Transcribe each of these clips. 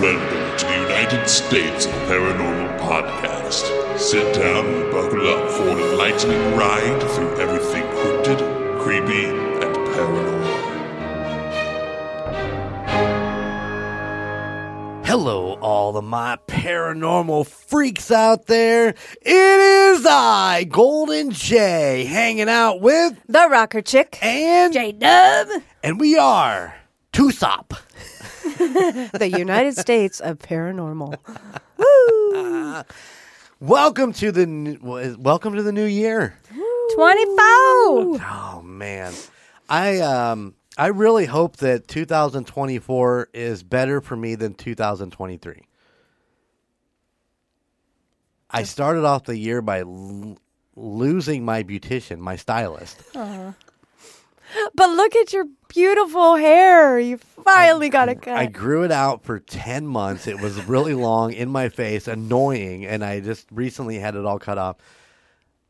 Welcome to the United States of Paranormal Podcast. Sit down and buckle up for an enlightening ride through everything cryptid, creepy, and paranormal. Hello, all of my paranormal freaks out there. It is I, Golden Jay, hanging out with The rocker chick. and J Dub. and we are Tusop. The United States of Paranormal. Welcome to the n- welcome to the new year. 24. Oh man, I um I really hope that 2024 is better for me than 2023. I started off the year by l- losing my beautician, my stylist. But look at your beautiful hair. You finally got a cut. I grew it out for 10 months. It was really long in my face, annoying, and I just recently had it all cut off.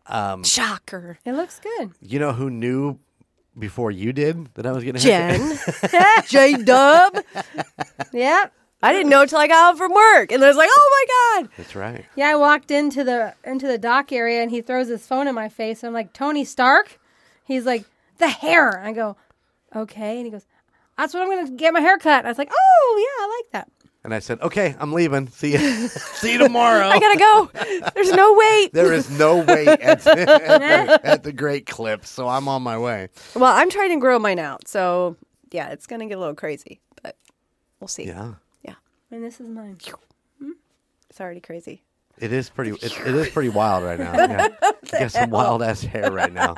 Um, Shocker. It looks good. You know who knew before you did that I was getting a haircut? Jen. J Dub. Yep. I didn't know till I got home from work. And I was like, oh my God. That's right. Yeah, I walked into the into the dock area and he throws his phone in my face. I'm like, Tony Stark? He's like, the hair. I go, okay. And he goes, that's what I'm gonna get my hair cut. I was like, oh yeah, I like that. And I said, "Okay, I'm leaving. See you. See you tomorrow." I gotta go. There's no wait. There is no wait at, at, the, at the Great Clips, so I'm on my way. Well, I'm trying to grow mine out. So, yeah, it's going to get a little crazy, but we'll see. Yeah, Yeah. And this is mine. Hmm? It's already crazy. it is pretty. It, it is pretty wild right now. Yeah, you got some wild ass hair right now.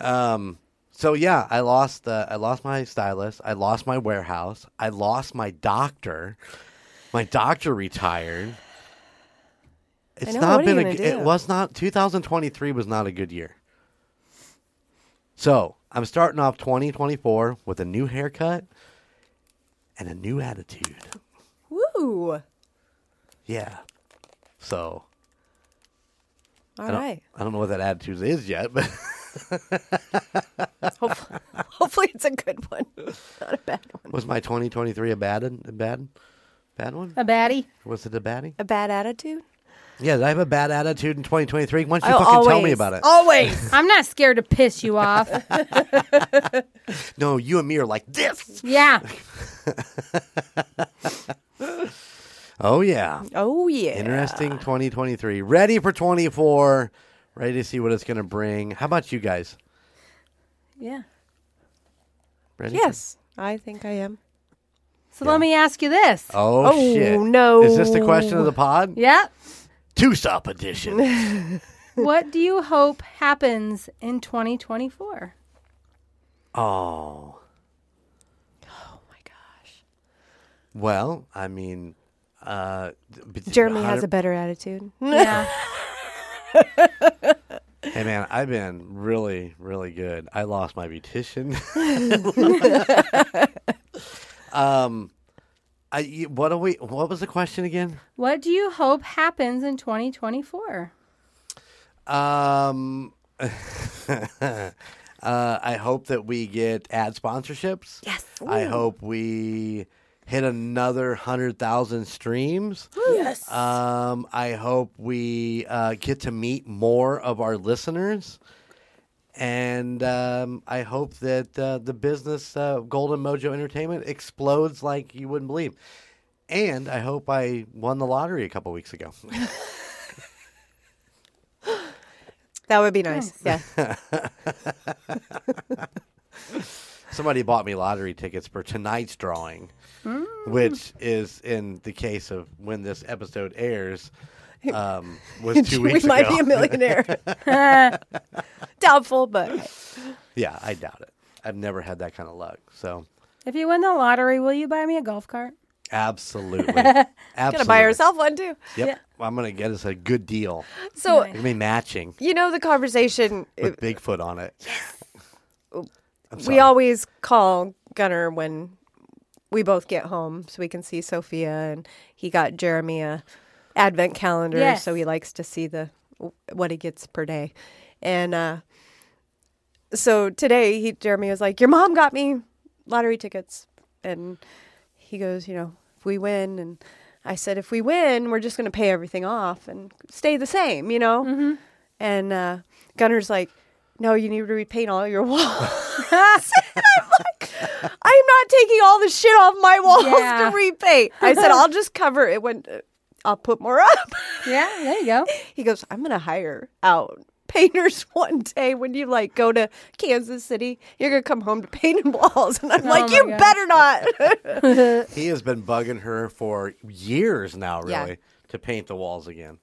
Um. So yeah, I lost. Uh, I lost my stylist. I lost my warehouse. I lost my doctor. My doctor retired. It's know, not been a. gonna It was not. 2023 was not a good year. So I'm starting off 2024 with a new haircut and a new attitude. Woo. Yeah. So All I don't, right. I don't know what that attitude is yet, but Hopefully, hopefully it's a good one, not a bad one. was my 2023 a bad a bad bad one? A baddie. Was it a baddie? A bad attitude? Yeah, did I have a bad attitude in 2023? Why don't you Oh, fucking tell me about it? Always. I'm not scared to piss you off. No, you and me are like this. yeah. Oh yeah. oh yeah. Interesting 2023. Ready for 24. Ready to see what it's going to bring. How about you guys? Yeah. Ready? Yes, I think I am. So let me ask you this. Oh, Oh, shit. no. Is this the question of the pod? Yeah. Two stop edition. What do you hope happens in 2024? oh. Oh my gosh. Well, I mean, uh, Jeremy has a better attitude. Yeah. Hey man, I've been really, really good. I lost my beautician. um, I what are we? What was the question again? what do you hope happens in 2024? Um, uh, I hope that we get ad sponsorships. Yes. I hope we hit another hundred thousand streams. Yes. Um, I hope we uh, get to meet more of our listeners. And um, I hope that uh, the business uh, Golden Mojo Entertainment explodes like you wouldn't believe. And I hope I won the lottery a couple weeks ago. that would be nice. Yeah. Somebody bought me lottery tickets for tonight's drawing, which is in the case of when this episode airs, um, was two we weeks might ago. be a millionaire. Doubtful, but yeah, I doubt it. I've never had that kind of luck. So If you win the lottery, will you buy me a golf cart? absolutely, absolutely. gonna buy herself one too. Yep, Yeah. I'm gonna get us a good deal. So It's gonna matching you know the conversation with Bigfoot on it. We always call Gunner when we both get home so we can see Sophia and he got Jeremy a advent calendar Yes. so he likes to see the what he gets per day. And uh so today he Jeremy was like, Your mom got me lottery tickets and he goes, you know, if we win, and I said, if we win, we're just going to pay everything off and stay the same, you know. And uh, Gunner's like, no, you need to repaint all your walls. I'm like, I'm not taking all the shit off my walls Yeah. to repaint. I said, I'll just cover it when uh, I'll put more up. Yeah, there you go. He goes, I'm going to hire out painters one day when you like go to Kansas City. You're going to come home to painted walls. And I'm like, Oh my you God. better not. He has been bugging her for years now, Yeah. really, to paint the walls again.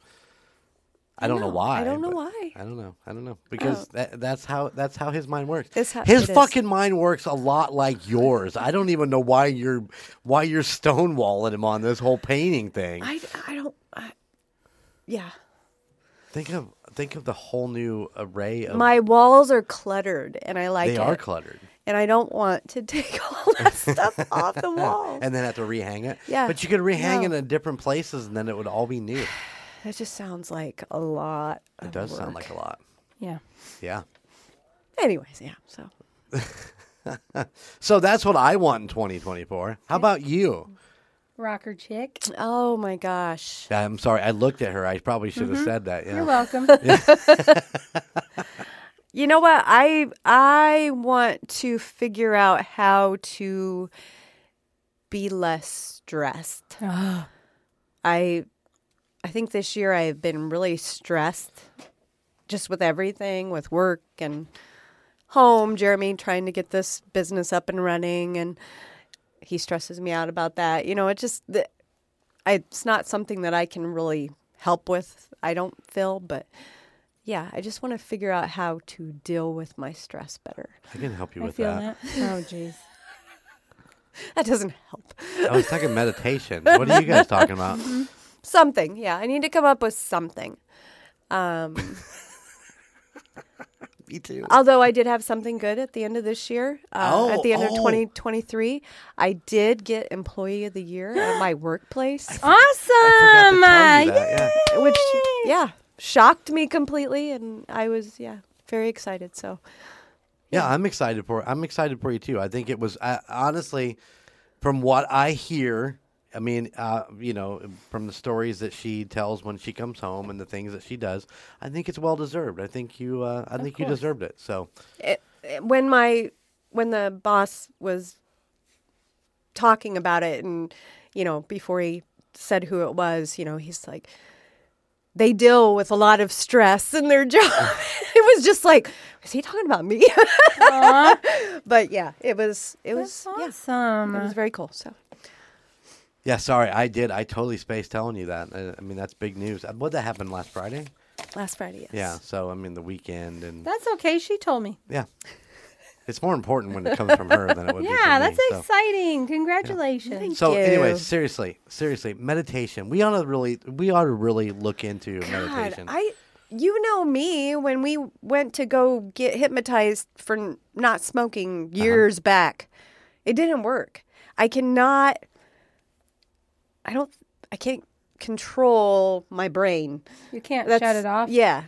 I don't know why. I don't know why. I don't know. I don't know oh. because that, that's how that's how his mind works. How- his it is. fucking mind works a lot like yours. I don't even know why you're why you're stonewalling him on this whole painting thing. I, I don't. I, yeah. think of think of the whole new array of My walls are cluttered and I like they it. are cluttered. and I don't want to take all that stuff off the wall. And then have to rehang it. Yeah. But you could rehang No. it in different places and then it would all be new. It just sounds like a lot. It does sound like a lot. Yeah. Yeah. Anyways, yeah. So So that's what I want in 2024. How about you? Rocker chick. Oh my gosh. I'm sorry, I looked at her. I probably should Mm-hmm. have said that. Yeah. You're welcome. You know what? I I want to figure out how to be less stressed. I I think this year I've been really stressed just with everything, with work and home, Jeremy trying to get this business up and running and he stresses me out about that. You know, it just the, I, it's not something that I can really help with. I don't feel, but yeah, I just want to figure out how to deal with my stress better. I can help you I with feel that. that. Oh, jeez. That doesn't help. I was talking meditation. What are you guys talking about? Mm-hmm. Something, yeah. I need to come up with something. Um, Me too. although I did have something good at the end of this year. Uh, Oh, at the end of oh. 2023, I did get Employee of the Year at my workplace, Awesome. I forgot to tell you that. Yeah. which yeah shocked me completely, and I was yeah very excited. So Yeah, I'm excited for I'm excited for you too. I think it was uh, honestly, from what I hear, I mean, uh, you know, from the stories that she tells when she comes home and the things that she does, I think it's well deserved. I think you, uh, I think you deserved it. So it, it- when my when the boss was talking about it and you know before he said who it was you know he's like they deal with a lot of stress in their job it was just like is he talking about me but yeah it was it was That's yeah awesome. it was very cool so yeah, sorry, I did. I totally spaced telling you that. I, I mean, that's big news. Uh, What that happened last Friday? last friday yes Yeah. So I mean, the weekend and That's okay. She told me. yeah, it's more important when it comes from her than it would be. Yeah, from that's me, so. exciting. Congratulations. So, you. anyways, seriously, seriously, meditation. We ought to really, we ought to really look into God, meditation. I you know me when we went to go get hypnotized for n- not smoking Uh-huh. years back. It didn't work. I cannot I don't I can't control my brain. you can't That's shut it off. Yeah.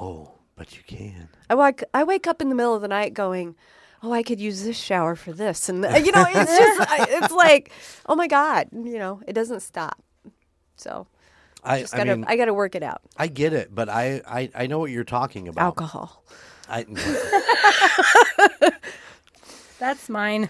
oh, but you can. I wake I wake up in the middle of the night going, "Oh, I could use this shower for this." And uh, you know, it's just it's like, "Oh my god, you know, it doesn't stop." So, I, just got to mean, I got to work it out. I get it, but I, I, I know what you're talking about. Alcohol. I, That's mine.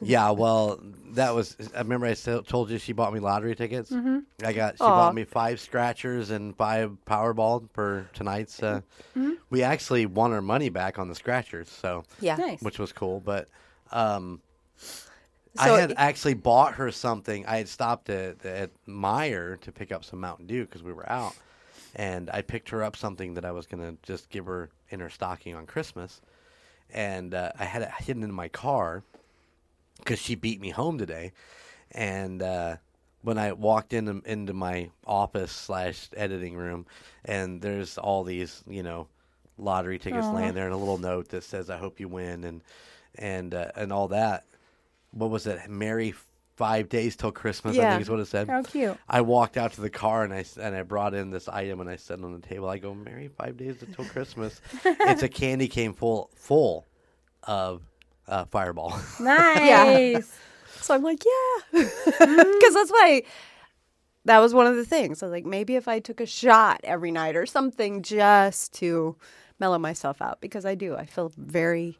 yeah, well, that was. I remember I told you she bought me lottery tickets. Mm-hmm. I got. She Aw. bought me five scratchers and five Powerball for tonight's. Uh, Mm-hmm. We actually won our money back on the scratchers, so Yeah. Nice. which was cool. But um, So I had it- actually bought her something. I had stopped at, at Meijer to pick up some Mountain Dew because we were out, and I picked her up something that I was gonna just give her in her stocking on Christmas, and uh, I had it hidden in my car because she beat me home today, and. Uh, when I walked in into my office slash editing room, and there's all these, you know, lottery tickets laying there, and a little note that says "I hope you win" and and uh, and all that. What was it? Merry five days till Christmas. I think is what it said. How cute. I walked out to the car and I and I brought in this item and I set it on the table. I go, "Merry five days until Christmas." it's a candy cane full full of uh, Fireball. Nice. So I'm like, yeah, because that's why. That was one of the things. I was like, maybe if I took a shot every night or something just to mellow myself out, because I do. I feel very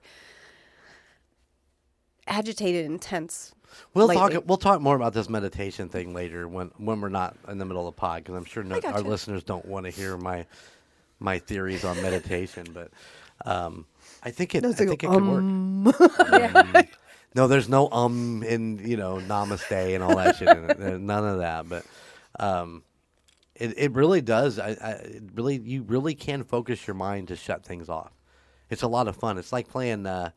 agitated and tense. We'll lately. talk. We'll talk more about this meditation thing later when when we're not in the middle of the pod because I'm sure no, our listeners don't want to hear my my theories on meditation. But um, I think it. I Those go, think it could work. Yeah. No, there's no um in you know namaste and all that shit. In it. There's none of that. But um, it it really does. I, I it really you really can focus your mind to shut things off. It's a lot of fun. It's like playing. Uh,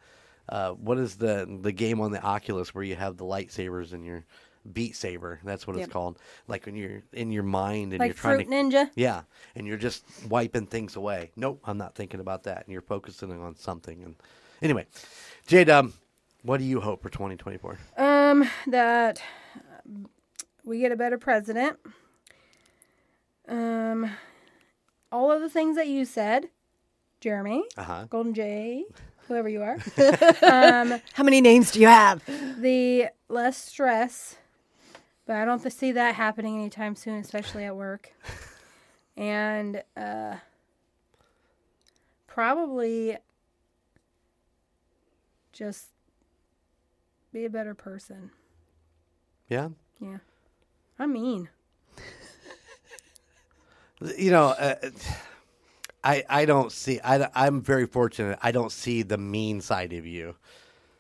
uh, what is the the game on the Oculus where you have the lightsabers and your Beat Saber? That's what Yep. it's called. Like when you're in your mind and like you're trying Fruit to Ninja. yeah, and you're just wiping things away. Nope, I'm not thinking about that. And you're focusing on something. And anyway, J Dub, what do you hope for 2024? Um, that we get a better president. Um, all of the things that you said, Jeremy, Uh huh. Golden Jay, whoever you are, How many names do you have? the less stress, but I don't see that happening anytime soon, especially at work. And uh, probably just be a better person. Yeah. Yeah. I mean, You know, uh, I I don't see. I I'm very fortunate. I don't see the mean side of you.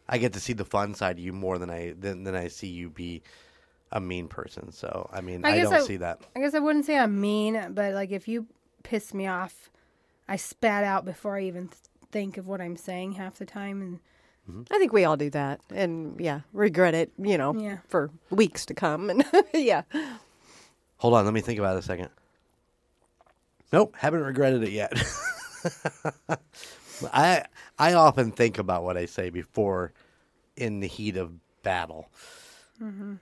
I get to see the fun side of you more than I than, than I see you be a mean person. So I mean, I I, don't I- see that. I guess I wouldn't say I'm mean, but like if you piss me off, I spat out before I even think of what I'm saying half the time. And I think we all do that, and yeah, regret it. You know, Yeah. for weeks to come, and yeah, Hold on, let me think about it a second. Nope, haven't regretted it yet. I I often think about what I say before in the heat of battle.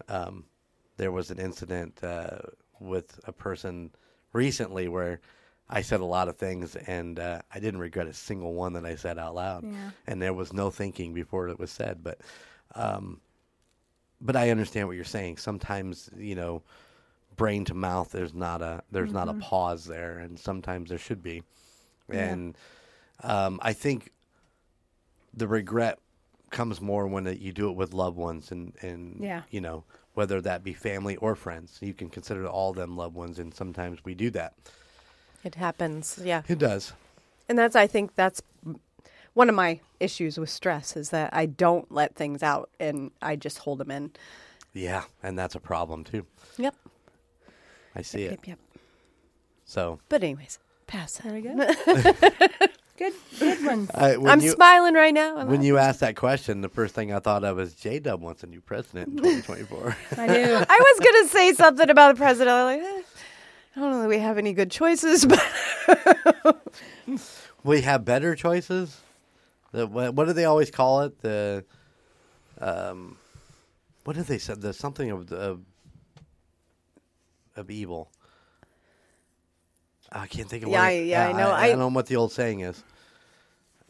Um, there was an incident uh, with a person recently where I said a lot of things and uh, I didn't regret a single one that I said out loud. Yeah. And there was no thinking before it was said, but um, but I understand what you're saying. Sometimes you know brain to mouth there's not a there's not a pause there and sometimes there should be and um, i think the regret comes more when it, you do it with loved ones and and Yeah. you know whether that be family or friends you can consider all them loved ones and sometimes we do that it happens. Yeah, it does and that's I think that's one of my issues with stress is that I don't let things out, and I just hold them in. yeah and that's a problem too Yep. i see it Yep. Yep. so But anyways, pass. there we go. good, good ones. I, when I'm you, smiling right now. I'm when not- you asked that question the first thing i thought of was j-dub wants a new president in 2024 I do. I was gonna say something about the president. I'm like, eh, I don't know that we have any good choices, but we have better choices. The, what, what do they always call it? The um, what did they say? The something of of, of evil. I can't think of. Yeah, what I- it- yeah, I know. I, I- don't know what the old saying is.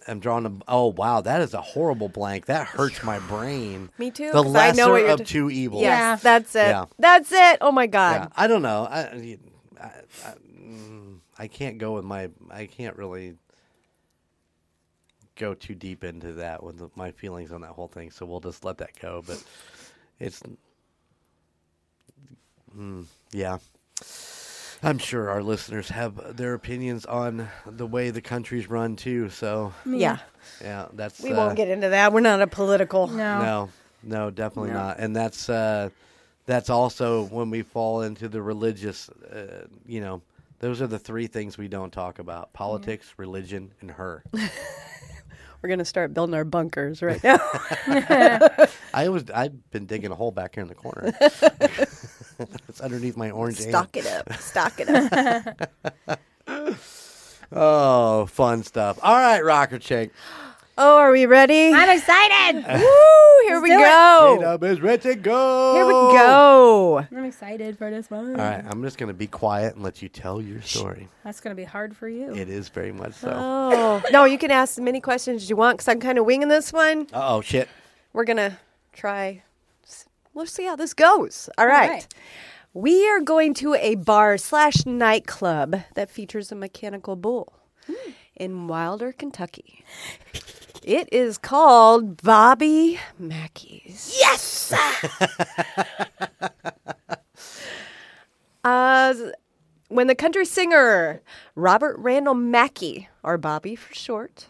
I'm drawing a. Oh wow, that is a horrible blank. That hurts my brain. Me too, The 'cause I lesser know what you're of d- two evils. yes, Yeah. that's it. Yeah. That's it. Oh my Yeah, god. I don't know. I, I, I, I can't go with my. I can't really go too deep into that with the, my feelings on that whole thing. So we'll just let that go. But it's, mm, yeah. I'm sure our listeners have their opinions on the way the country's run too. So Yeah, yeah, that's we uh, won't get into that. We're not a political. No. no, no, definitely No. not. And that's uh, that's also when we fall into the religious. Uh, you know, those are the three things we don't talk about: politics, religion, and her. We're gonna start building our bunkers right now. I was I've been digging a hole back here in the corner. it's underneath my orange. ant. Stock it up. Stock it up. Oh, fun stuff. All right, rocker chick. Oh, are we ready? I'm excited. Woo! Here we do it. go. J-Dub is ready to go. Here we go. I'm excited for this one. All right, I'm just gonna be quiet and let you tell your story. That's gonna be hard for you. It is very much so. Oh no, you can ask as many questions as you want because I'm kind of winging this one. Uh oh, shit. We're gonna try. Let's see how this goes. All right. right. We are going to a bar slash nightclub that features a mechanical bull in Wilder, Kentucky. It is called Bobby Mackey's. Yes! uh, when the country singer Robert Randall Mackey, or Bobby for short,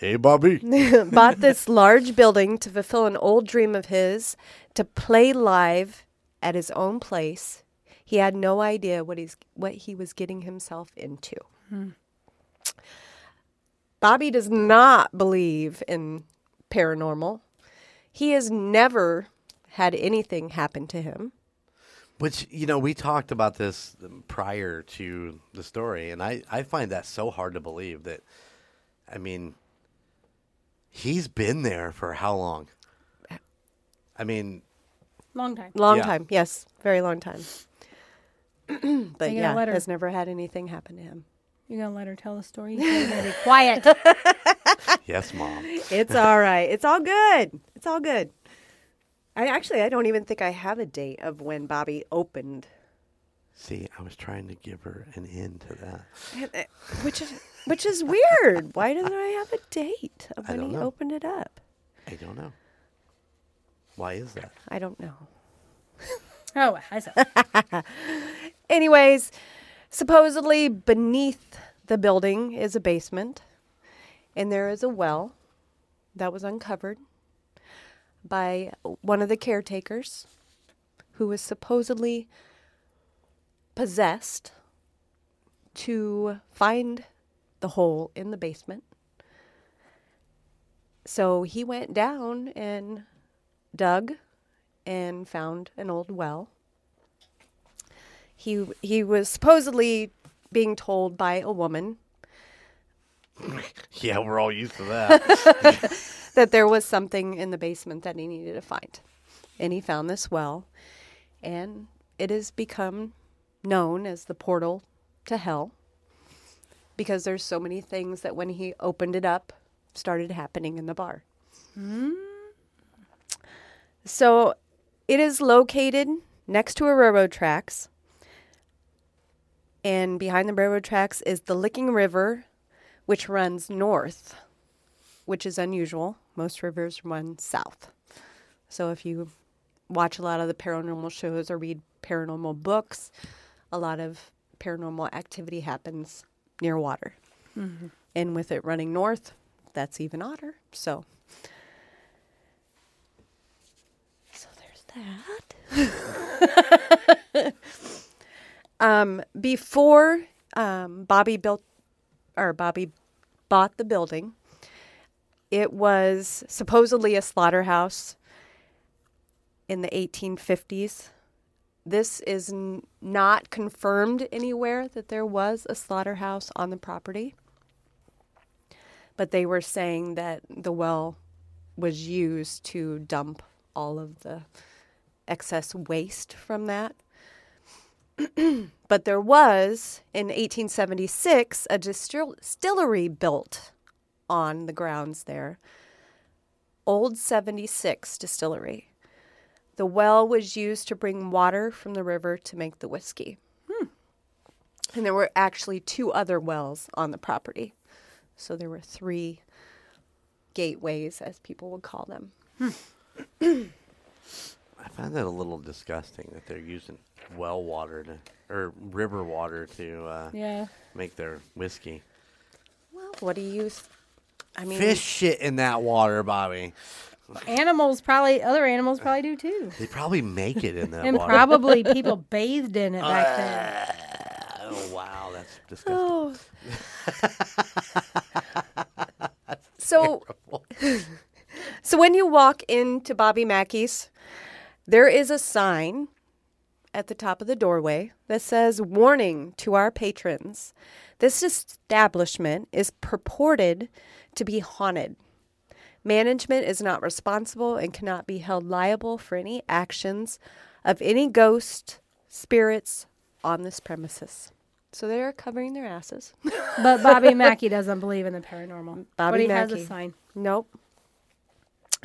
Hey, Bobby. bought this large building to fulfill an old dream of his to play live at his own place. He had no idea what he's what he was getting himself into. Hmm. Bobby does not believe in paranormal. He has never had anything happen to him. Which, you know, we talked about this prior to the story, and I, I find that so hard to believe that, I mean, he's been there for how long? I mean, Long time. Long Yeah. time, yes, very long time. but Are you gonna yeah, let her- has never had anything happen to him. You're gonna let her tell the story. You're be quiet. yes, mom. It's all right. It's all good. It's all good. I actually I don't even think I have a date of when Bobby opened, See, I was trying to give her an end to that. Uh, which is which is weird. Why doesn't I have a date of I when don't he know. opened it up? I don't know. Why is that? I don't know. oh, I saw. Anyways, supposedly beneath the building is a basement, and there is a well that was uncovered by one of the caretakers who was supposedly possessed to find the hole in the basement. So he went down and dug and found an old well he he was supposedly being told by a woman Yeah, we're all used to that. that there was something in the basement that he needed to find. And he found this well and it has become known as the portal to hell because there's so many things that when he opened it up started happening in the bar. So it is located next to a railroad tracks. And behind the railroad tracks is the Licking River, which runs north, which is unusual. Most rivers run south. So if you watch a lot of the paranormal shows or read paranormal books, a lot of paranormal activity happens near water. And with it running north, that's even odder. So So there's that. um, before um, Bobby built or Bobby bought the building, it was supposedly a slaughterhouse in the 1850s. This is n- not confirmed anywhere that there was a slaughterhouse on the property. But they were saying that the well was used to dump all of the excess waste from that. but there was, in 1876, a distillery built on the grounds there. Old 76 Distillery. The well was used to bring water from the river to make the whiskey. And there were actually two other wells on the property. So there were three gateways, as people would call them. I find that a little disgusting that they're using well water to or river water to uh, Yeah. make their whiskey. Well, what do you? th- I mean, Fish shit in that water, Bobby. Animals probably, other animals probably do too. They probably make it in that And water. probably people bathed in it back then. Ah, oh wow, that's disgusting. Oh. so, so when you walk into Bobby Mackey's, there is a sign at the top of the doorway that says warning to our patrons. This establishment is purported to be haunted. Management is not responsible and cannot be held liable for any actions of any ghost spirits on this premises. So they are covering their asses. But Bobby Mackey doesn't believe in the paranormal. Bobby but he has Mackey. a sign. Nope.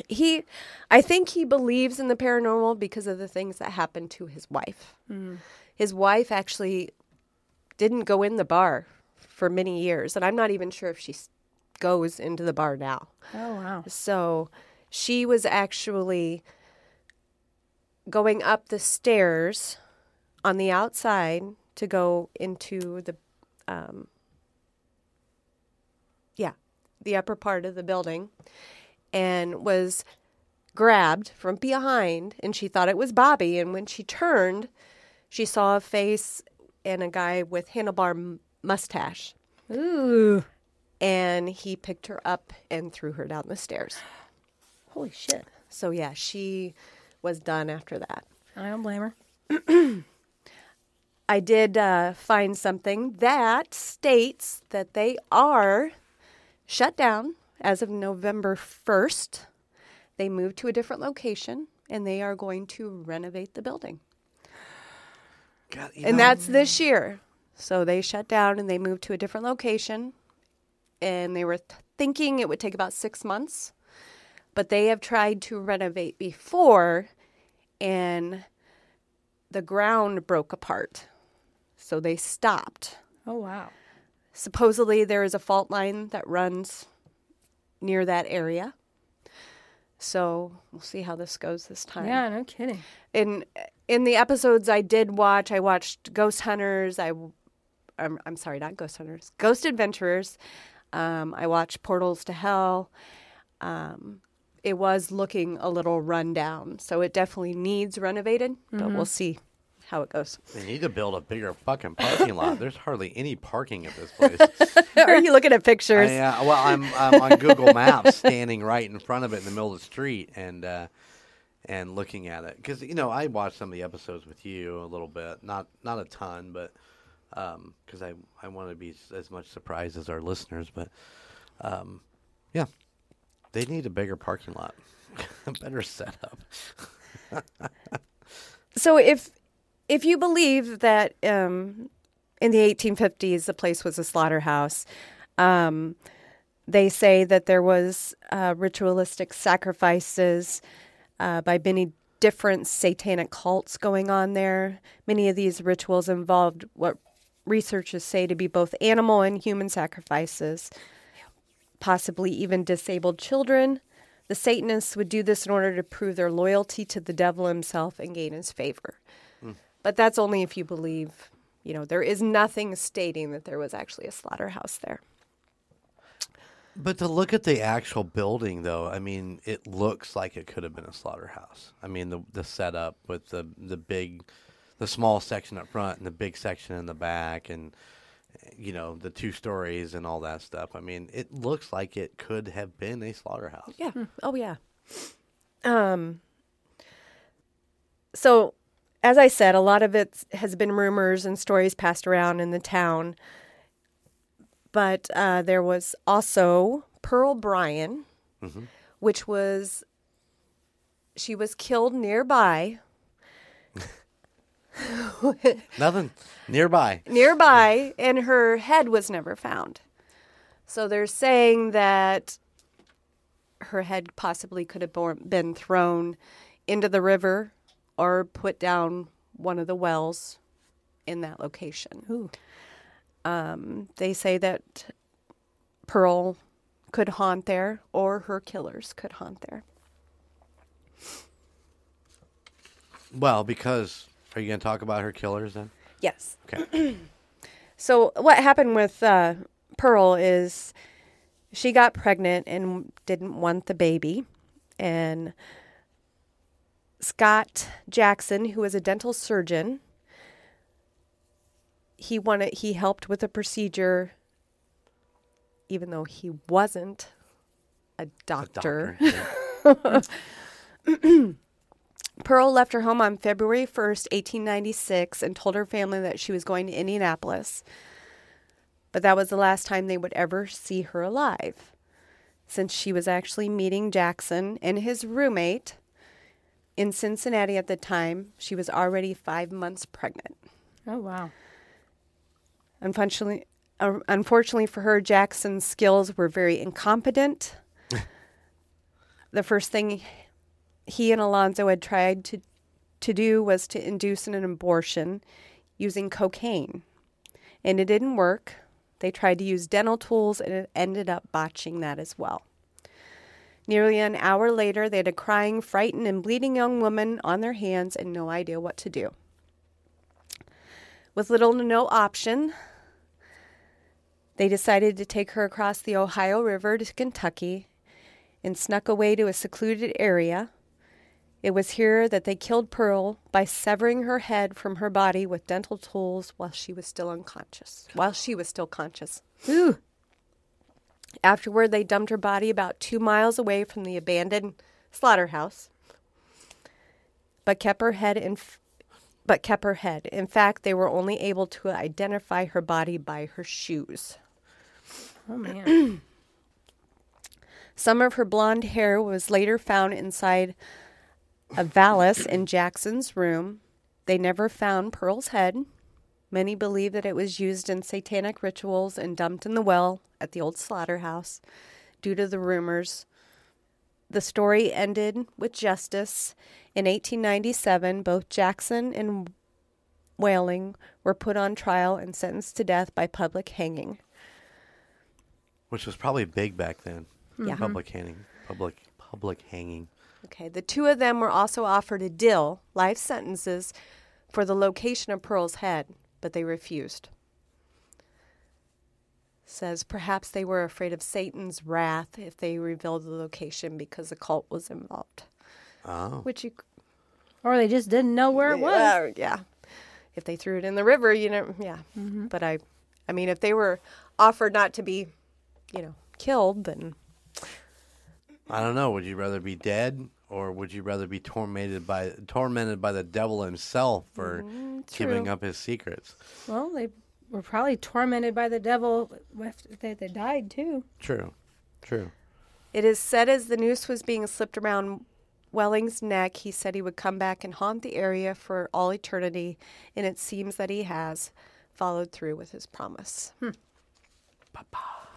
he i think he believes in the paranormal because of the things that happened to his wife hmm. his wife actually didn't go in the bar for many years and i'm not even sure if she s- goes into the bar now Oh wow. so she was actually going up the stairs on the outside to go into the um, yeah the upper part of the building and was grabbed from behind and she thought it was bobby and when she turned she saw a face and a guy with handlebar m- mustache Ooh. And he picked her up and threw her down the stairs Holy shit. so yeah she was done after that I don't blame her. I did uh, find something that states that they are shut down as of November 1st. They moved to a different location and they are going to renovate the building. God, And know, that's this year. So they shut down and they moved to a different location. And they were th- thinking it would take about six months. But they have tried to renovate before and the ground broke apart. So they stopped. Oh wow. Supposedly there is a fault line that runs near that area. So we'll see how this goes this time Yeah, no kidding. in in the episodes I did watch, I watched Ghost Hunters. I, I'm, I'm sorry, not Ghost Hunters, Ghost Adventurers. Um, I watched Portals to Hell. Um, it was looking a little run down, so it definitely needs renovated. But we'll see how it goes. They need to build a bigger fucking parking lot. There's hardly any parking at this place. Are you looking at pictures? Yeah. uh, well, I'm, I'm on Google Maps, standing right in front of it in the middle of the street, and uh, and looking at it because you know I watched some of the episodes with you a little bit, not not a ton, but because I I want to be as much surprised as our listeners, but um, yeah, they need a bigger parking lot, a better setup. So if if you believe that um, in the 1850s the place was a slaughterhouse, um, they say that there was uh, ritualistic sacrifices uh, by many different satanic cults going on there. Many of these rituals involved what researchers say to be both animal and human sacrifices, possibly even disabled children. The Satanists would do this in order to prove their loyalty to the devil himself and gain his favor. Hmm. But that's only if you believe, you know, there is nothing stating that there was actually a slaughterhouse there. But to look at the actual building, though, I mean, it looks like it could have been a slaughterhouse. I mean, the the setup with the the big, the small section up front and the big section in the back, and you know the two stories and all that stuff. I mean, it looks like it could have been a slaughterhouse. Yeah. Oh yeah. Um so as I said, a lot of it has been rumors and stories passed around in the town. But uh, there was also Pearl Bryan, which was she was killed nearby, Nothing nearby. nearby, and her head was never found. So they're saying that her head possibly could have been thrown into the river or put down one of the wells in that location. Ooh. Um, they say that Pearl could haunt there or her killers could haunt there. Well, because are you going to talk about her killers then? Yes. Okay. So what happened with uh, Pearl is she got pregnant and didn't want the baby, and Scott Jackson, who was a dental surgeon, he wanted he helped with a procedure, even though he wasn't a doctor. Doctor. Pearl left her home on February 1st, 1896, and told her family that she was going to Indianapolis. But that was the last time they would ever see her alive, since she was actually meeting Jackson and his roommate in Cincinnati at the time. She was already five months pregnant. Oh wow. Unfortunately, uh, unfortunately for her, Jackson's skills were very incompetent. The first thing he and Alonzo had tried to to do was to induce an abortion using cocaine. And it didn't work. They tried to use dental tools and it ended up botching that as well. Nearly an hour later, they had a crying, frightened, and bleeding young woman on their hands and no idea what to do. With little to no option, they decided to take her across the Ohio River to Kentucky and snuck away to a secluded area. It was here that they killed Pearl by severing her head from her body with dental tools while she was still unconscious. While she was still conscious. Ooh. Afterward, they dumped her body about two miles away from the abandoned slaughterhouse, but kept her head in. F- but kept her head. In fact, they were only able to identify her body by her shoes. Oh man. Some of her blonde hair was later found inside a valise in Jackson's room. They never found Pearl's head. Many believe that it was used in satanic rituals and dumped in the well at the old slaughterhouse due to the rumors. The story ended with justice. In 1897, both Jackson and Walling were put on trial and sentenced to death by public hanging. Which was probably big back then. Yeah. Public hanging. Public public hanging. Okay, the two of them were also offered a deal, life sentences, for the location of Pearl's head, but they refused. Says perhaps they were afraid of Satan's wrath if they revealed the location because the cult was involved. Oh. Which you, or they just didn't know where it was. Uh, yeah, if they threw it in the river, you know, yeah. But I, I mean, if they were offered not to be, you know, killed, then I don't know. Would you rather be dead or would you rather be tormented by tormented by the devil himself for mm, giving up his secrets? Well, they were probably tormented by the devil if they, they died too. True. True. It is said as the noose was being slipped around Walling's neck, he said he would come back and haunt the area for all eternity, and it seems that he has followed through with his promise. Hmm.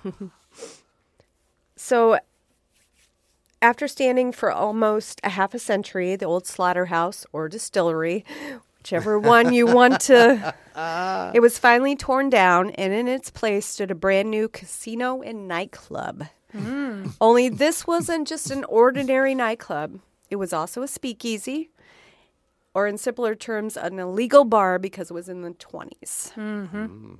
so, after standing for almost a half a century, the old slaughterhouse or distillery, whichever one you want to, it was finally torn down, and in its place stood a brand new casino and nightclub. Hmm. Only this wasn't just an ordinary nightclub. It was also a speakeasy, or in simpler terms, an illegal bar because it was in the 20s. Mm-hmm.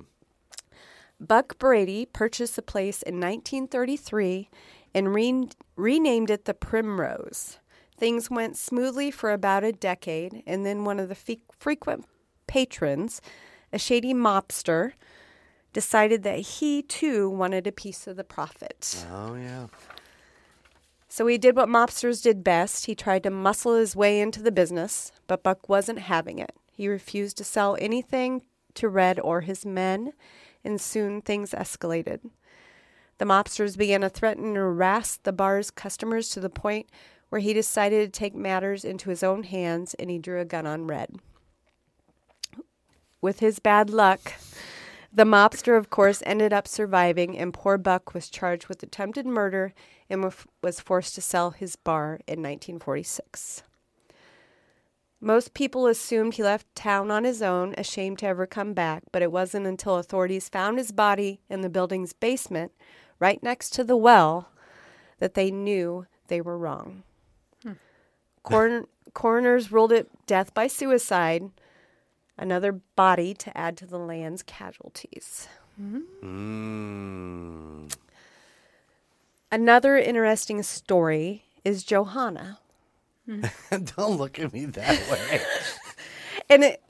Buck Brady purchased the place in 1933 and re- renamed it the Primrose. Things went smoothly for about a decade, and then one of the fe- frequent patrons, a shady mobster, decided that he too wanted a piece of the profit. Oh yeah. So he did what mobsters did best. He tried to muscle his way into the business, but Buck wasn't having it. He refused to sell anything to Red or his men, and soon things escalated. The mobsters began to threaten and harass the bar's customers to the point where he decided to take matters into his own hands and he drew a gun on Red. With his bad luck, the mobster, of course, ended up surviving, and poor Buck was charged with attempted murder and was forced to sell his bar in 1946. Most people assumed he left town on his own, ashamed to ever come back, but it wasn't until authorities found his body in the building's basement, right next to the well, that they knew they were wrong. Coron- coroners ruled it death by suicide, another body to add to the land's casualties. Mm. Another interesting story is Johanna. Don't look at me that way. And it,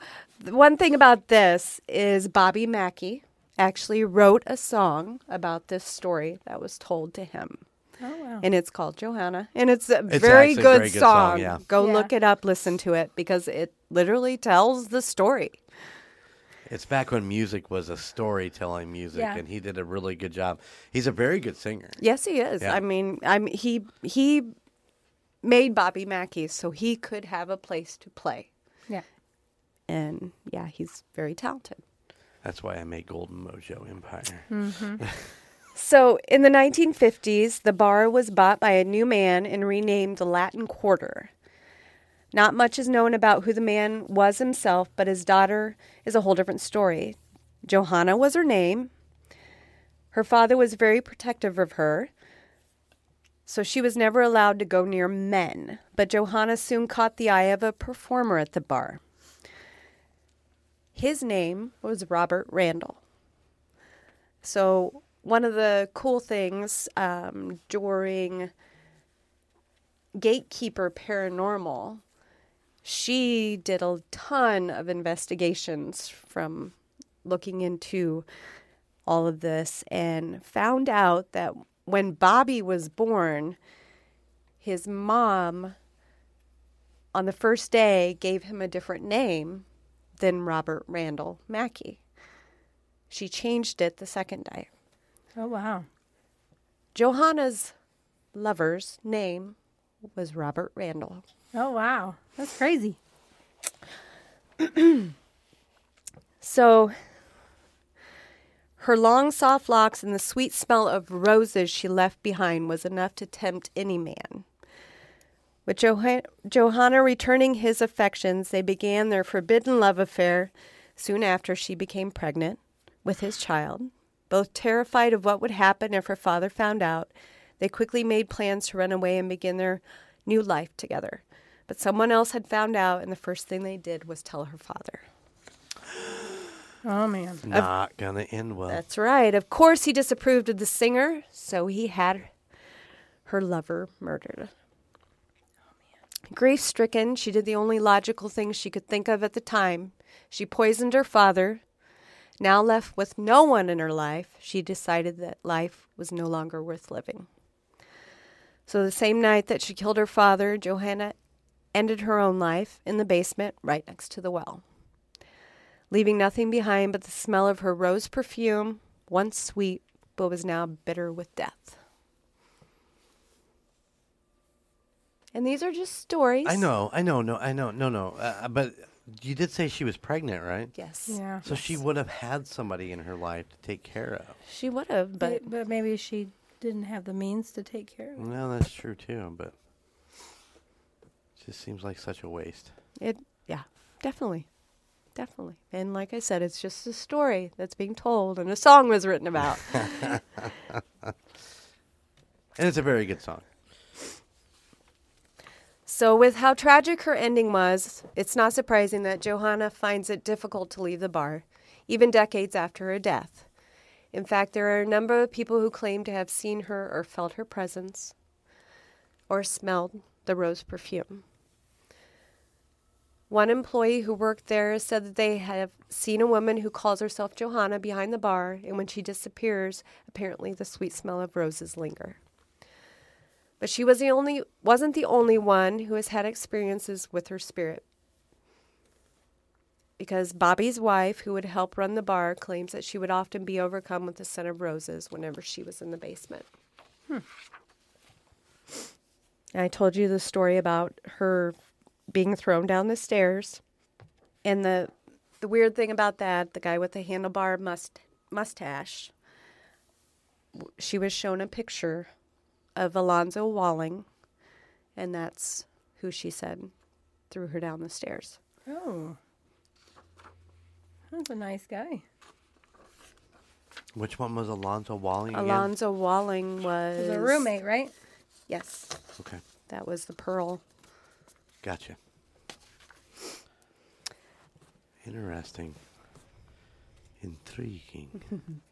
one thing about this is Bobby Mackey actually wrote a song about this story that was told to him. Oh wow. And it's called Johanna. And it's a It's very, a good, very good song. song, yeah. Go Yeah. look it up, listen to it, because it literally tells the story. It's back when music was a storytelling music, Yeah. and he did a really good job. He's a very good singer. Yes, he is. Yeah. I mean, I'm he he made Bobby Mackey so he could have a place to play. Yeah. And yeah, he's very talented. That's why I made Golden Mojo Empire. Mm-hmm. So, in the 1950s, the bar was bought by a new man and renamed the Latin Quarter. Not much is known about who the man was himself, but his daughter is a whole different story. Johanna was her name. Her father was very protective of her, so she was never allowed to go near men. But Johanna soon caught the eye of a performer at the bar. His name was Robert Randall. So, one of the cool things um, during Gatekeeper Paranormal, she did a ton of investigations from looking into all of this and found out that when Bobby was born, his mom on the first day gave him a different name than Robert Randall Mackey. She changed it the second day. Oh wow. Johanna's lover's name was Robert Randall. Oh wow. That's crazy. So, her long, soft locks and the sweet smell of roses she left behind was enough to tempt any man. With Joha- Johanna returning his affections, they began their forbidden love affair soon after she became pregnant with his child. Both terrified of what would happen if her father found out, they quickly made plans to run away and begin their new life together. But someone else had found out, and the first thing they did was tell her father. Oh man. Not gonna end well. That's right. Of course, he disapproved of the singer, so he had her lover murdered. Grief stricken, she did the only logical thing she could think of at the time. She poisoned her father. Now left with no one in her life, she decided that life was no longer worth living. So, the same night that she killed her father, Johanna ended her own life in the basement right next to the well leaving nothing behind but the smell of her rose perfume, once sweet, but was now bitter with death. And these are just stories. I know, I know, no, I know, no, no. Uh, but you did say she was pregnant, right? Yes. Yeah. So she would have had somebody in her life to take care of. She would have, but But, but maybe she didn't have the means to take care of it. Well, that's true too, but it just seems like such a waste. it, yeah, definitely. Definitely. And like I said, it's just a story that's being told and a song was written about. And it's a very good song. So, with how tragic her ending was, it's not surprising that Johanna finds it difficult to leave the bar, even decades after her death. In fact, there are a number of people who claim to have seen her or felt her presence or smelled the rose perfume. One employee who worked there said that they have seen a woman who calls herself Johanna behind the bar, and when she disappears, apparently the sweet smell of roses linger. But she was the only wasn't the only one who has had experiences with her spirit. Because Bobby's wife, who would help run the bar, claims that she would often be overcome with the scent of roses whenever she was in the basement. And I told you the story about her being thrown down the stairs. And the the weird thing about that, the guy with the handlebar must, mustache, she was shown a picture of Alonzo Walling, and that's who she said threw her down the stairs. Oh. That's a nice guy. Which one was Alonzo Walling again? Alonzo Walling was He's a roommate, right? Yes, Okay, that was the pearl. gotcha. Interesting. Intriguing.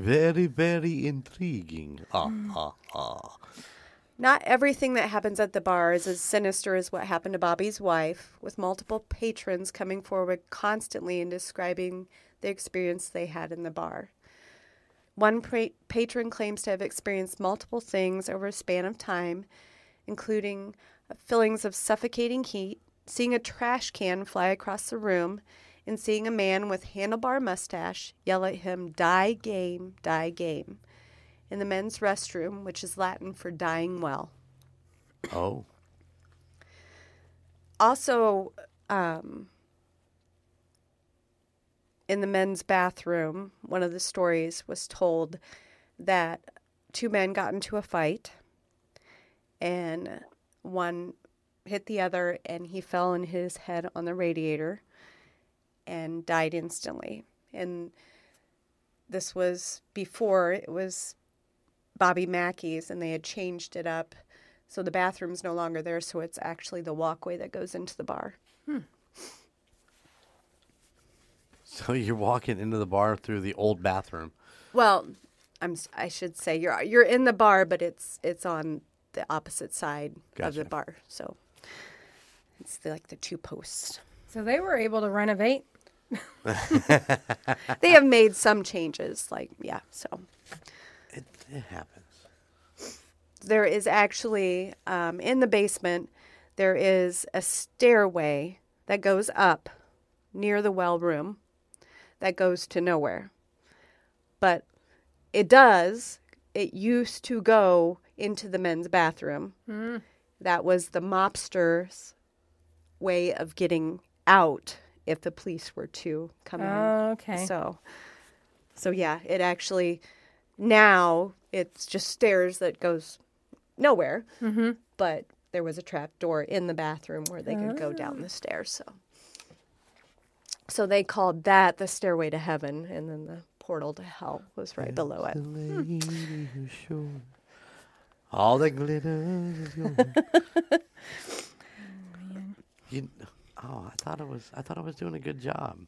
very, very intriguing. Ah, ah, ah. Not everything that happens at the bar is as sinister as what happened to Bobby's wife, with multiple patrons coming forward constantly and describing the experience they had in the bar. One pra- patron claims to have experienced multiple things over a span of time, including feelings of suffocating heat, seeing a trash can fly across the room, and seeing a man with handlebar mustache yell at him, Die game, die game in the men's restroom, which is Latin for dying well. Oh, Also, um, in the men's bathroom, one of the stories was told that two men got into a fight, and one hit the other, and he fell and hit his head on the radiator and died instantly. And this was before it was Bobby Mackey's, and they had changed it up. So the bathroom's no longer there, so it's actually the walkway that goes into the bar. Hmm. So you're walking into the bar through the old bathroom. Well, I'm s- I should say you're you're in the bar, but it's it's on the opposite side of the bar. So it's the, like the two posts. So they were able to renovate. They have made some changes, like yeah. So It, it happens. there is actually um, in the basement there is a stairway that goes up near the well room that goes to nowhere but it does it used to go into the men's bathroom that was the mobster's way of getting out if the police were to come in. Okay. so so yeah it actually now it's just stairs that goes nowhere. Mm-hmm. but there was a trap door in the bathroom where they could go down the stairs so. So they called that the stairway to heaven and then the portal to hell was right below it. The lady who showed all the glitter is gold. you, oh, I thought it was. I thought I was doing a good job.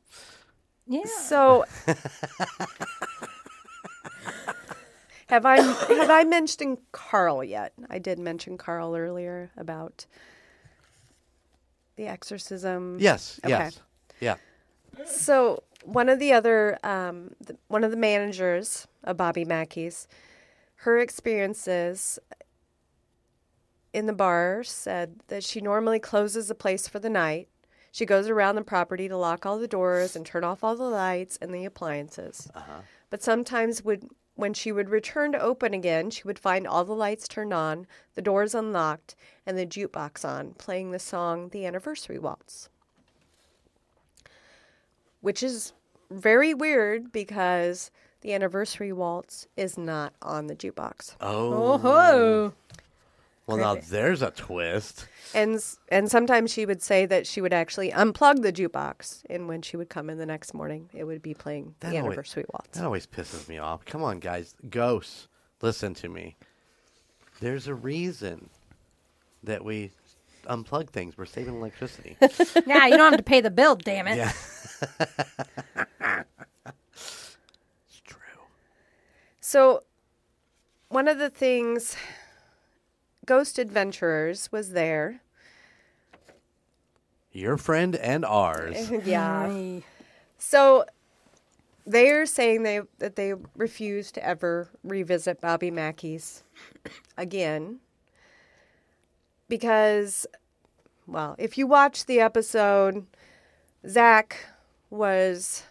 yeah. so have i have i mentioned carl yet i did mention carl earlier about the exorcism Yes. Okay. Yes. Yeah. So one of the other, um, one of the managers of Bobby Mackey's, her experiences in the bar said that she normally closes the place for the night. She goes around the property to lock all the doors and turn off all the lights and the appliances. Uh-huh. But sometimes would when she would return to open again, she would find all the lights turned on, the doors unlocked, and the jukebox on, playing the song The Anniversary Waltz which is very weird because the anniversary waltz is not on the jukebox. Oh. Oh, Well, now there's a twist. And and sometimes she would say that she would actually unplug the jukebox and when she would come in the next morning, it would be playing That the always- anniversary waltz. That always pisses me off. Come on, guys. Ghosts, listen to me. There's a reason that we unplug things. We're saving electricity. yeah. You don't have to pay the bill. Damn it. yeah. it's true. So one of the things Ghost Adventurers was there. Your friend and ours. yeah. Ay. So they're saying they that they refuse to ever revisit Bobby Mackey's again because well, if you watch the episode, Zach was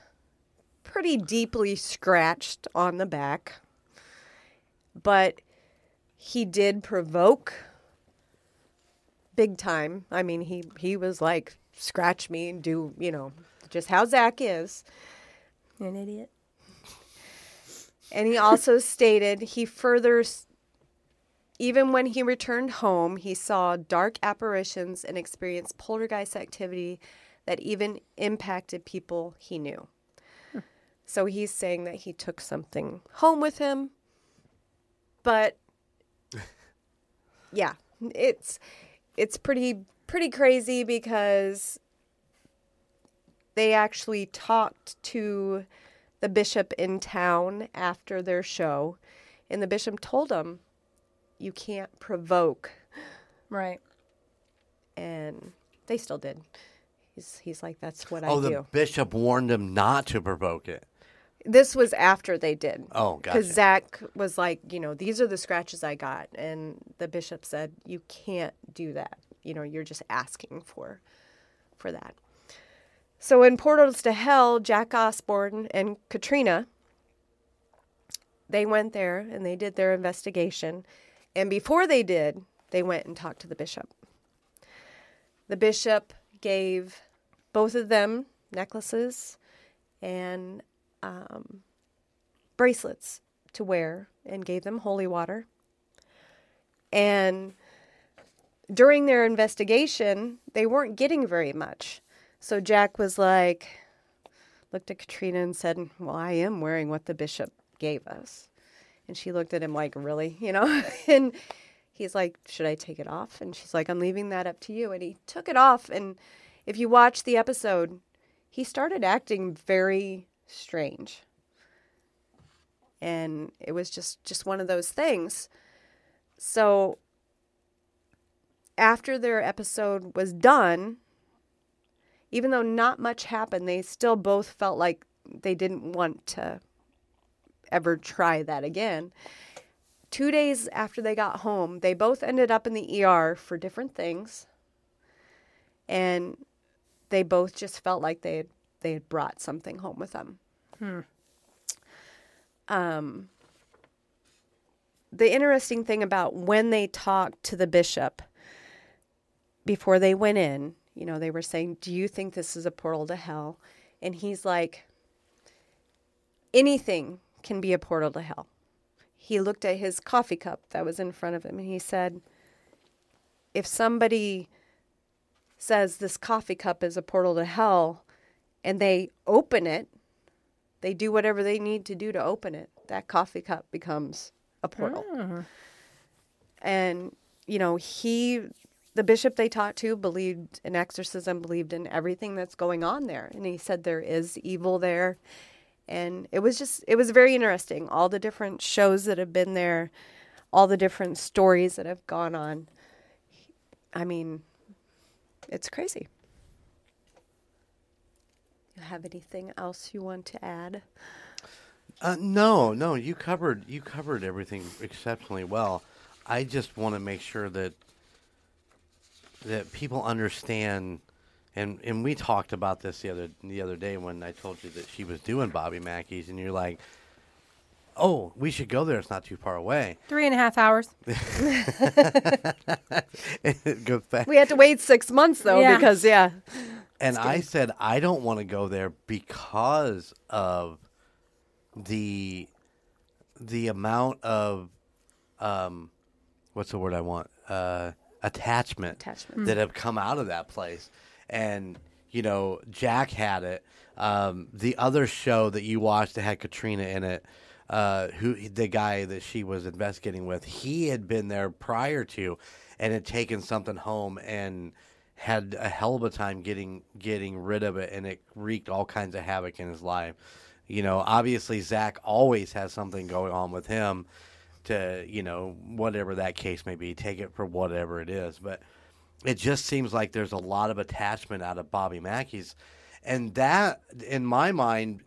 pretty deeply scratched on the back, but he did provoke big time. I mean, he he was like, scratch me and do you know just how Zach is. An idiot. And he also stated he further, even when he returned home, he saw dark apparitions and experienced poltergeist activity that even impacted people he knew. Hmm. So he's saying that he took something home with him. But yeah, it's it's pretty pretty crazy because they actually talked to the bishop in town after their show, and the bishop told them, "You can't provoke," Right. and they still did. He's he's like, "That's what Oh, I the bishop warned him not to provoke it. This was after they did. Oh, gotcha. Because. Zach was like, you know, these are the scratches I got, and the bishop said, "You can't do that. You know, you're just asking for, for that." So in Portals to Hell, Jack Osbourne and Katrina, they went there and they did their investigation, and before they did, they went and talked to the bishop. The bishop gave both of them necklaces and um, bracelets to wear and gave them holy water. And during their investigation, they weren't getting very much. So Jack was like, looked at Katrina and said, Well, I am wearing what the bishop gave us. And she looked at him like, Really? You know? and he's like, Should I take it off? And she's like, I'm leaving that up to you. And he took it off. And if you watch the episode, he started acting very strange. And it was just just one of those things. So after their episode was done, even though not much happened, they still both felt like they didn't want to ever try that again. Two days after they got home, they both ended up in the ER for different things. And they both just felt like they had, they had brought something home with them. Um, the interesting thing about when they talked to the bishop before they went in, you know, they were saying, Do you think this is a portal to hell? And he's like, Anything can be a portal to hell. He looked at his coffee cup that was in front of him and he said, If somebody says this coffee cup is a portal to hell and they open it, they do whatever they need to do to open it, that coffee cup becomes a portal. Ah. And, you know, he, the bishop they talked to, believed in exorcism, believed in everything that's going on there. And he said there is evil there. And it was just, it was very interesting. All the different shows that have been there, all the different stories that have gone on. I mean, it's crazy. You have anything else you want to add? Uh, no, no, you covered you covered everything exceptionally well. I just want to make sure that that people understand, and and we talked about this the other the other day when I told you that she was doing Bobby Mackey's, and you're like, "Oh, we should go there. It's not too far away." Three and a half hours. it goes back. We had to wait six months though, Yeah. because yeah, And I said I don't want to go there because of the the amount of um what's the word I want? Uh attachment, Attachment. that have come out of that place. And you know, Jack had it. Um the other show that you watched that had Katrina in it uh, who the guy that she was investigating with, he had been there prior to, and had taken something home and had a hell of a time getting getting rid of it, and it wreaked all kinds of havoc in his life. You know, obviously Zach always has something going on with him. To you know, whatever that case may be, take it for whatever it is, but it just seems like there's a lot of attachment out of Bobby Mackey's, and that, in my mind,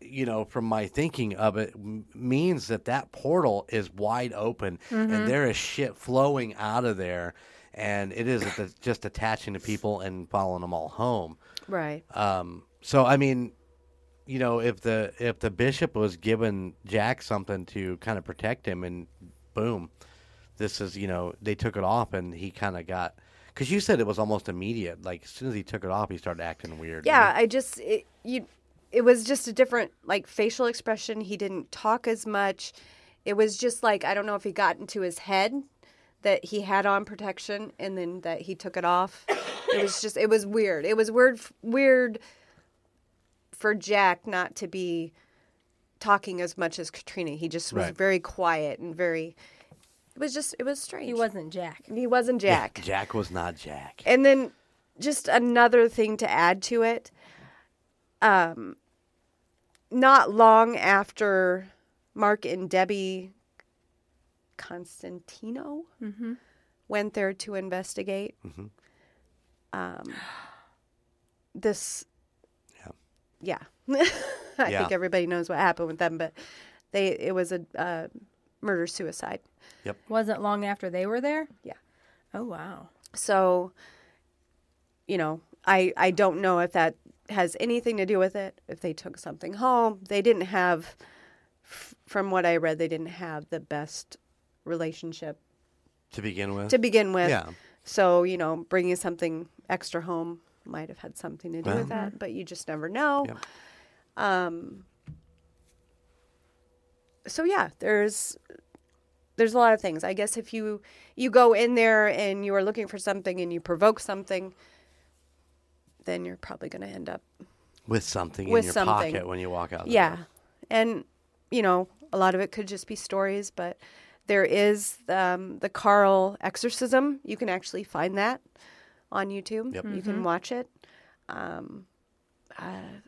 you know, from my thinking of it, m- means that that portal is wide open and mm-hmm. there is shit flowing out of there, and it is just attaching to people and following them all home. right. Um, so I mean, you know, if the if the bishop was giving Jack something to kind of protect him, and boom, this is you know they took it off, and he kind of got because you said it was almost immediate. Like as soon as he took it off, he started acting weird. Yeah, I just it, you. It was just a different like facial expression. He didn't talk as much. It was just like I don't know if he got into his head that he had on protection and then that he took it off. It was just it was weird. It was weird weird for Jack not to be talking as much as Katrina. He just was Right. very quiet and very it was just it was strange. He wasn't Jack. he wasn't Jack. Jack was not Jack. And then just another thing to add to it. Um not long after Mark and Debbie Constantino went there to investigate. Um this yeah. I Yeah. think everybody knows what happened with them, but they it was a uh, murder suicide. Yep. Wasn't long after they were there. Yeah. Oh wow. So, you know, I I don't know if that has anything to do with it. If they took something home, they didn't have. From what I read, they didn't have the best relationship To begin with, to begin with. Yeah. So you know, bringing something extra home might have had something to do Well. with that, but you just never know. Yep. Um. so yeah, there's there's a lot of things. I guess if you you go in there and you are looking for something and you provoke something, then you're probably going to end up With something With in your something. pocket when you walk out. yeah. door. And you know, a lot of it could just be stories, but there is um, the Carl exorcism. You can actually find that on YouTube. Yep. You can watch it. Um, uh,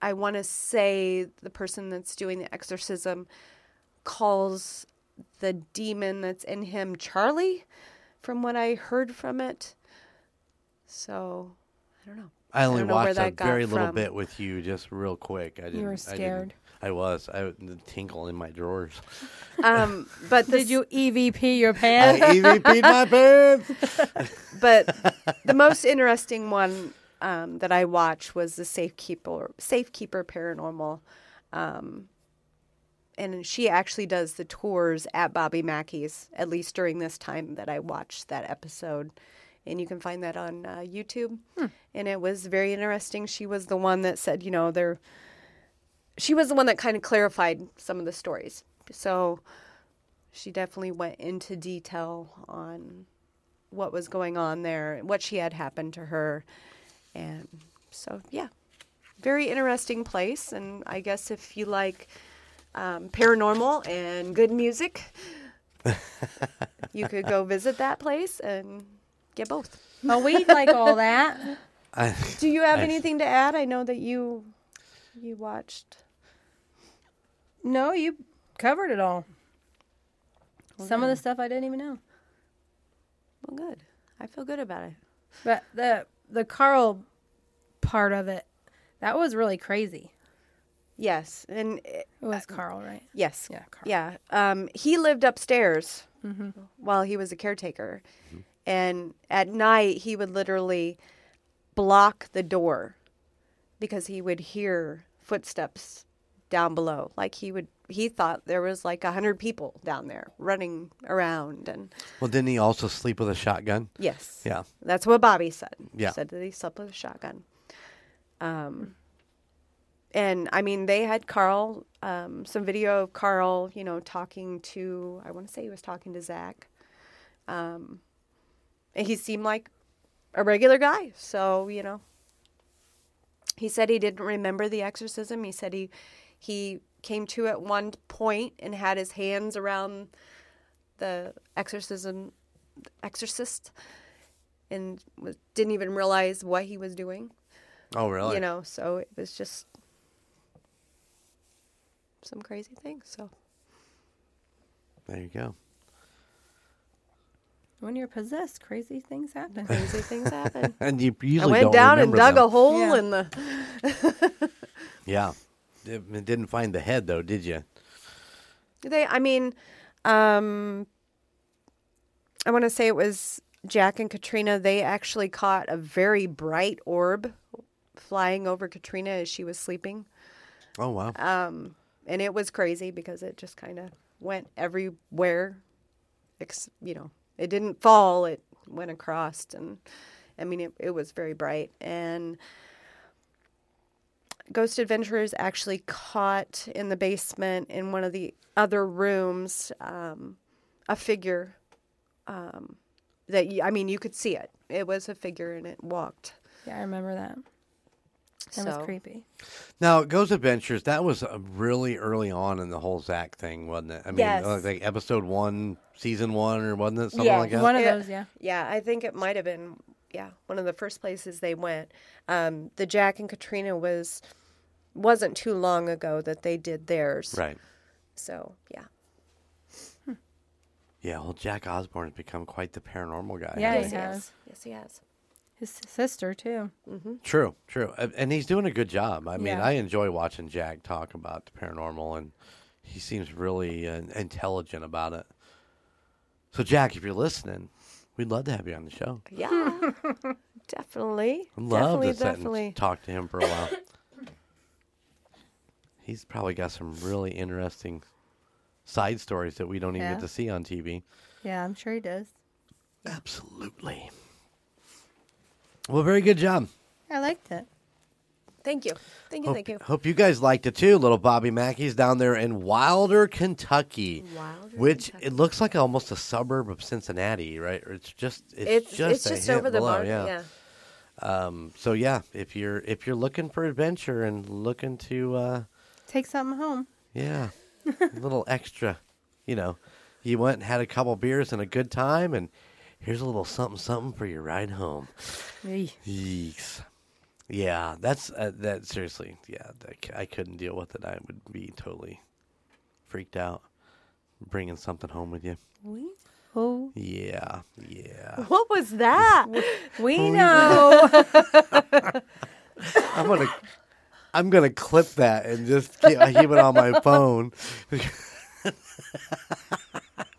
I want to say the person that's doing the exorcism calls the demon that's in him Charlie, from what I heard from it. So I don't know. I only don't know where watched a that got very little from. bit with you, just real quick. I didn't. You were I, didn't- scared. I was. I the tinkle in my drawers. Um, but Did you EVP your pants? I? EVP'd my pants. but the most interesting one um, that I watched was the Safekeeper Safekeeper Paranormal, um, and she actually does the tours at Bobby Mackey's at least during this time that I watched that episode, and you can find that on uh, YouTube. And it was very interesting. She was the one that said, you know, there. She was the one that kind of clarified some of the stories. So she definitely went into detail on what was going on there, what she had happened to her. And so, yeah, very interesting place. And I guess if you like um, paranormal and good music, you could go visit that place and get both. oh, we like all that. I, Do you have Nice. anything to add? I know that you you watched. No, you covered it all. Some of the stuff I didn't even know. Well, good. I feel good about it. But the the Carl part of it, that was really crazy. Yes, and uh, It was Carl, right? yes, Yeah, Carl. Yeah. Um, he lived upstairs while he was a caretaker. And at night, he would literally block the door because he would hear footsteps down below. Like he would, he thought there was like a hundred people down there running around. And well, didn't he also sleep with a shotgun? yes, Yeah. that's what Bobby said. Yeah. Said that he slept with a shotgun. Um, and I mean, they had Carl, um, some video of Carl, you know, talking to, I want to say he was talking to Zach. Um, and he seemed like a regular guy. So, you know, he said he didn't remember the exorcism. He said he, he came to at one point and had his hands around the exorcism, exorcist and was, didn't even realize what he was doing. Oh, really? You know, so it was just some crazy things. So There you go. When you're possessed, crazy things happen. crazy things happen. And you I usually went don't down and dug them. a hole Yeah. in the. Yeah. It, didn't find the head though, did you? They, I mean, um, I want to say it was Jack and Katrina. They actually caught a very bright orb flying over Katrina as she was sleeping. Oh wow. Um, and it was crazy because it just kind of went everywhere. Ex- you know, it didn't fall; it went across, and I mean, it, it was very bright. And Ghost Adventurers actually caught in the basement in one of the other rooms um, a figure um, that I mean, you could see it. It was a figure, and it walked. Yeah, I remember that. That So- was creepy. Now, Ghost Adventures, that was uh, really early on in the whole Zach thing, wasn't it? I mean, Yes. like episode one, season one, or wasn't it something like that? One of Yeah. those, yeah. Yeah, I think it might have been yeah one of the first places they went. Um, the Jack and Katrina was wasn't too long ago that they did theirs. Right. So yeah, Yeah. Well, Jack Osbourne has become quite the paranormal guy. Yeah, hasn't he yes, has. has. Yes, he has. His sister too. True, true, Uh, and he's doing a good job. I mean, Yeah. I enjoy watching Jack talk about the paranormal, and he seems really uh, intelligent about it. So, Jack, if you're listening, we'd love to have you on the show. Yeah, definitely. I'd love definitely, to sit definitely. and talk to him for a while. He's probably got some really interesting side stories that we don't even Yeah. get to see on TV. Yeah, I'm sure he does. Absolutely. Well, very good job. I liked it. Thank you. Thank you. Hope, thank you. hope you guys liked it too. Little Bobby Mackey's down there in Wilder, Kentucky, Wilder, which Kentucky. it looks like almost a suburb of Cincinnati, right? Or it's just it's, It's just it's a just hit over the below, bar. yeah. Yeah. Um, so yeah, if you're if you're looking for adventure and looking to uh, Take something home. yeah, a little extra, you know, you went and had a couple beers and a good time, and here's a little something something for your ride home. Eey. Yeeks. Yeah, that's uh, that. Seriously, yeah, that, I couldn't deal with it. I would be totally freaked out bringing something home with you. Oh, Yeah, yeah. What was that? we know. I'm gonna, I'm gonna clip that and just keep, I keep it on my phone. it's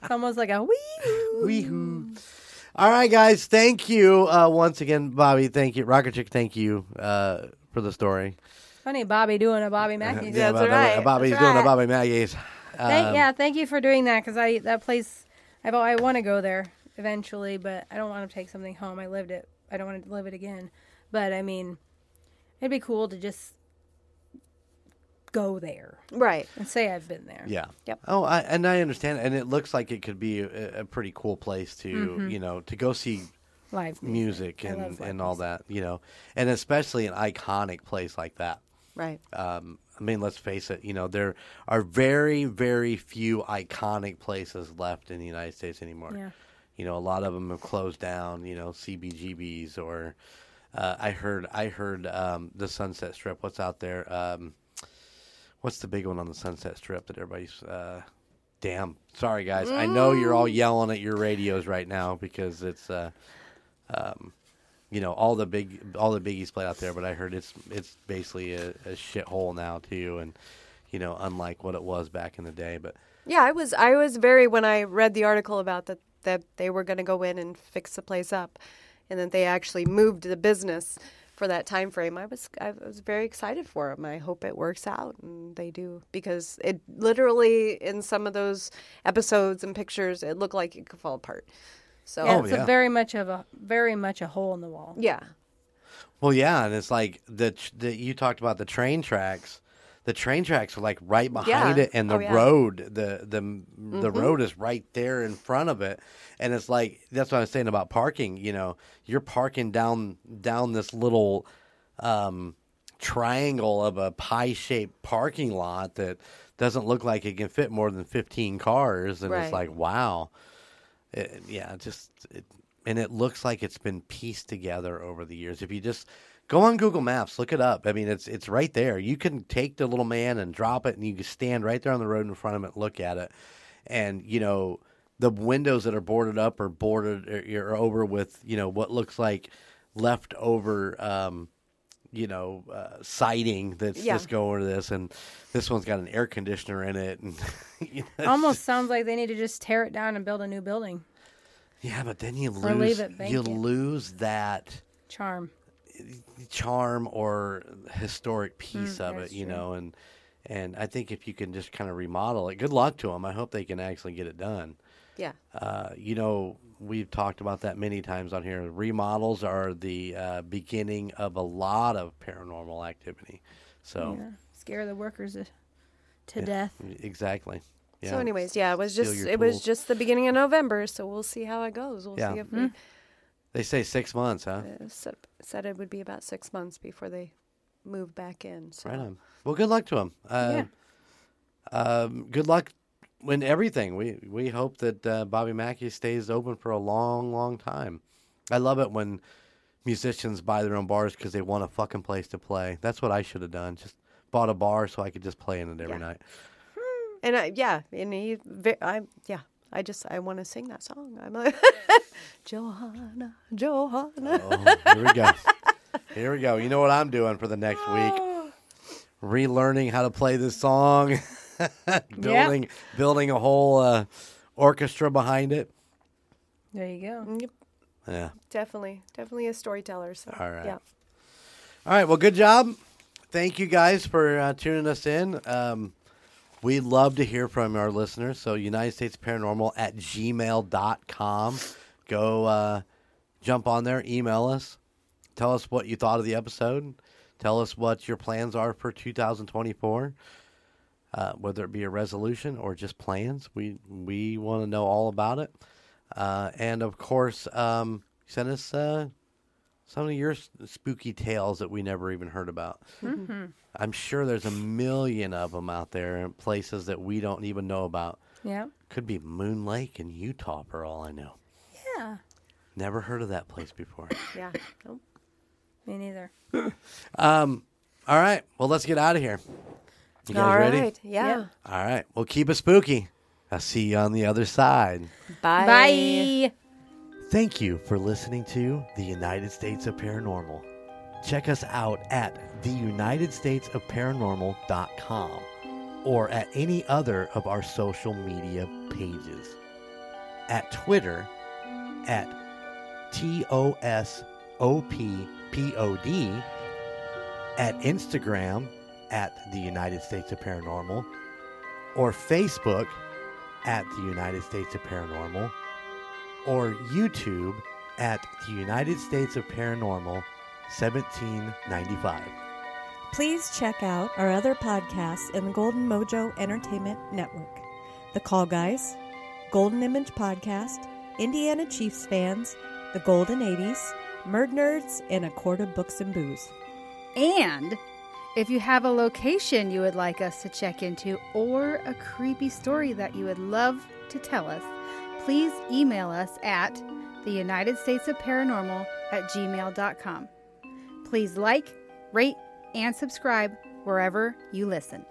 almost like a wee. Weehoo. All right, guys. Thank you uh, once again, Bobby. Thank you, Rocker Chic. Thank you uh, for the story. Funny Bobby doing a Bobby Mackey. Yeah, That's Bobby- right, Bobby's that's doing a right. Bobby Mackey's. Thank, Um, yeah, thank you for doing that because I that place I've I want to go there eventually, but I don't want to take something home. I lived it. I don't want to live it again. But I mean, it'd be cool to just go there right. and say I've been there. Yeah. Yep. Oh, I, and I understand, and it looks like it could be a, a pretty cool place to Mm-hmm. you know to go see Live music I and live and all that you know, and especially an iconic place like that. Right. Um, I mean, let's face it. You know, there are very, very few iconic places left in the United States anymore. Yeah. You know, a lot of them have closed down. You know, CBGBs or uh, I heard I heard um, the Sunset Strip. What's out there? Um, what's the big one on the Sunset Strip that everybody's? Uh, damn, sorry guys. I know you're all yelling at your radios right now because it's. Uh, um, you know all the big all the biggies played out there, but I heard it's it's basically a, a shithole now too, and you know unlike what it was back in the day. But Yeah, I was I was very when I read the article about that that they were going to go in and fix the place up, and that they actually moved the business for that time frame. I was I was very excited for them. I hope it works out and they do because it literally in some of those episodes and pictures it looked like it could fall apart. So Yeah, Oh, it's yeah. a very much of a very much a hole in the wall. yeah. well, yeah, and it's like the tr- the you talked about the train tracks. The train tracks are like right behind Yeah. it, and the Oh, yeah. road the the the road is right there in front of it, and it's like that's what I was saying about parking. You know, you're parking down down this little um, triangle of a pie shaped parking lot that doesn't look like it can fit more than 15 cars. And Right. it's like, wow. It, yeah, just, it, and it looks like it's been pieced together over the years. If you just go on Google Maps, look it up. I mean, it's it's right there. You can take the little man and drop it, and you can stand right there on the road in front of it, and look at it, and you know the windows that are boarded up are boarded are, are over with you know what looks like leftover. Um, you know, uh, siding that's Yeah. just going to this, and this one's got an air conditioner in it, and you know, Almost sounds like they need to just tear it down and build a new building. Yeah, but then you lose you lose that Charm. Charm or historic piece of it, Mm, you true. know, and and I think if you can just kind of remodel it, good luck to them. I hope they can actually get it done. Yeah. Uh, you know, we've talked about that many times on here. Remodels are the uh, beginning of a lot of paranormal activity. So Yeah. Scare the workers to, to death. exactly. Yeah. So, anyways, yeah, it was just it was just the beginning of November, so we'll see how it goes. We'll Yeah. see if Hmm. They say six months, huh? uh, said, said it would be about six months before they move back in. So. Right on. Well, good luck to them. Uh, um, good luck in everything. We we hope that uh, Bobby Mackey stays open for a long, long time. I love it when musicians buy their own bars because they want a fucking place to play. That's what I should have done. Just bought a bar so I could just play in it every Yeah. night. And I, yeah, and he, I, yeah, I just I want to sing that song. I'm like, Johanna, Johanna. Oh, here we go. Here we go. You know what I'm doing for the next week? Relearning how to play this song, building building a whole uh, orchestra behind it. There you go. Yep, Yeah. definitely, definitely a storyteller. So All right. yeah, All right. Well, good job. Thank you guys for uh, tuning us in. Um, we love to hear from our listeners. So, United States Paranormal at gmail.com. Go uh, jump on there, email us, tell us what you thought of the episode, Tell us what your plans are for 2024, uh, whether it be a resolution or just plans. We we want to know all about it. Uh, and of course, um, send us uh, some of your spooky tales that we never even heard about. I'm sure there's a million of them out there in places that we don't even know about. Yeah. Could be Moon Lake in Utah, for all I know. Yeah. Never heard of that place before. Yeah. Nope. Me neither. Um, all right. Well, let's get out of here. You guys All ready? right. Yeah. All right. Well, keep it spooky. I'll see you on the other side. Bye. Bye. Thank you for listening to the United States of Paranormal. Check us out at theunitedstatesofparanormal.com or at any other of our social media pages. At Twitter at TUSOPPod, at Instagram at the United States of Paranormal, or Facebook at the United States of Paranormal or YouTube at the United States of Paranormal 1795. Please check out our other podcasts in the Golden Mojo Entertainment Network The Call Guys, Golden Image Podcast, Indiana Chiefs Fans, The Golden 80s, Murd Nerds, and A Quart of Books and Booze. And if you have a location you would like us to check into or a creepy story that you would love to tell us, please email us at the United States of Paranormal at gmail.com. Please like, rate, and subscribe wherever you listen.